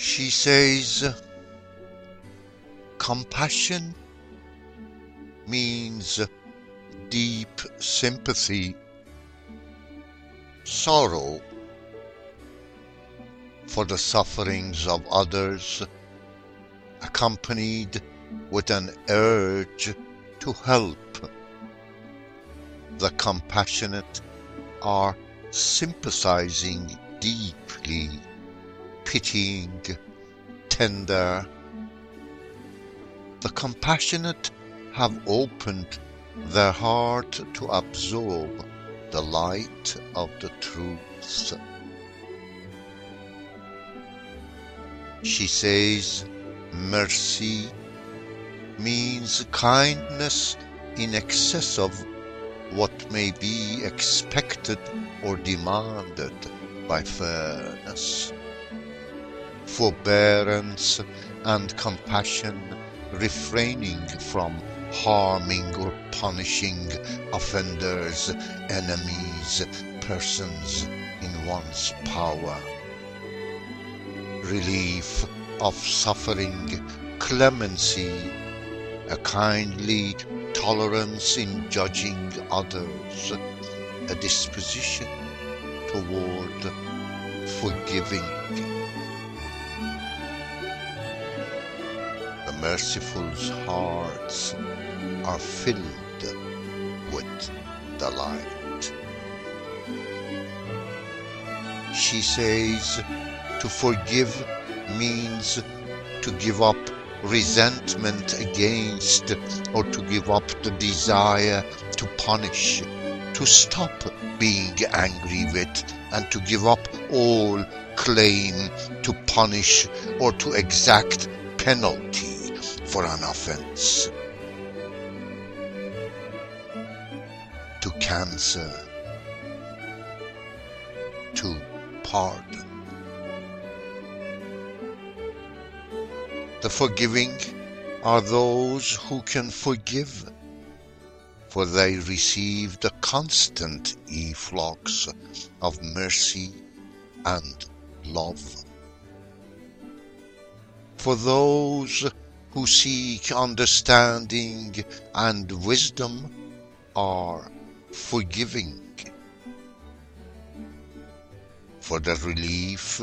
She says, compassion means deep sympathy, sorrow for the sufferings of others, accompanied with an urge to help. The compassionate are sympathizing deeply, pitying, tender. The compassionate have opened their heart to absorb the light of the truth. She says, mercy means kindness in excess of what may be expected or demanded by fairness. Forbearance and compassion refraining from harming or punishing offenders, enemies, persons in one's power. Relief of suffering, clemency, a kindly tolerance in judging others, a disposition toward forgiving. The merciful's hearts are filled with delight. She says to forgive means to give up resentment against or to give up the desire to punish, to stop being angry with and to give up all claim to punish or to exact penalty for an offense. To cancel, to pardon. The forgiving are those who can forgive, for they receive the constant efflux of mercy and love. For those who seek understanding and wisdom are forgiving. For the relief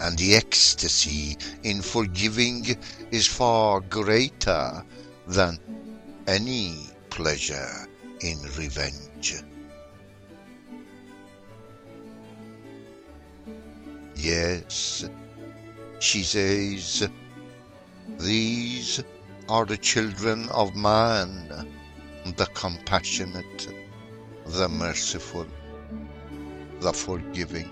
and the ecstasy in forgiving is far greater than any pleasure in revenge. Yes, she says, these are the children of man, the compassionate, the merciful, the forgiving.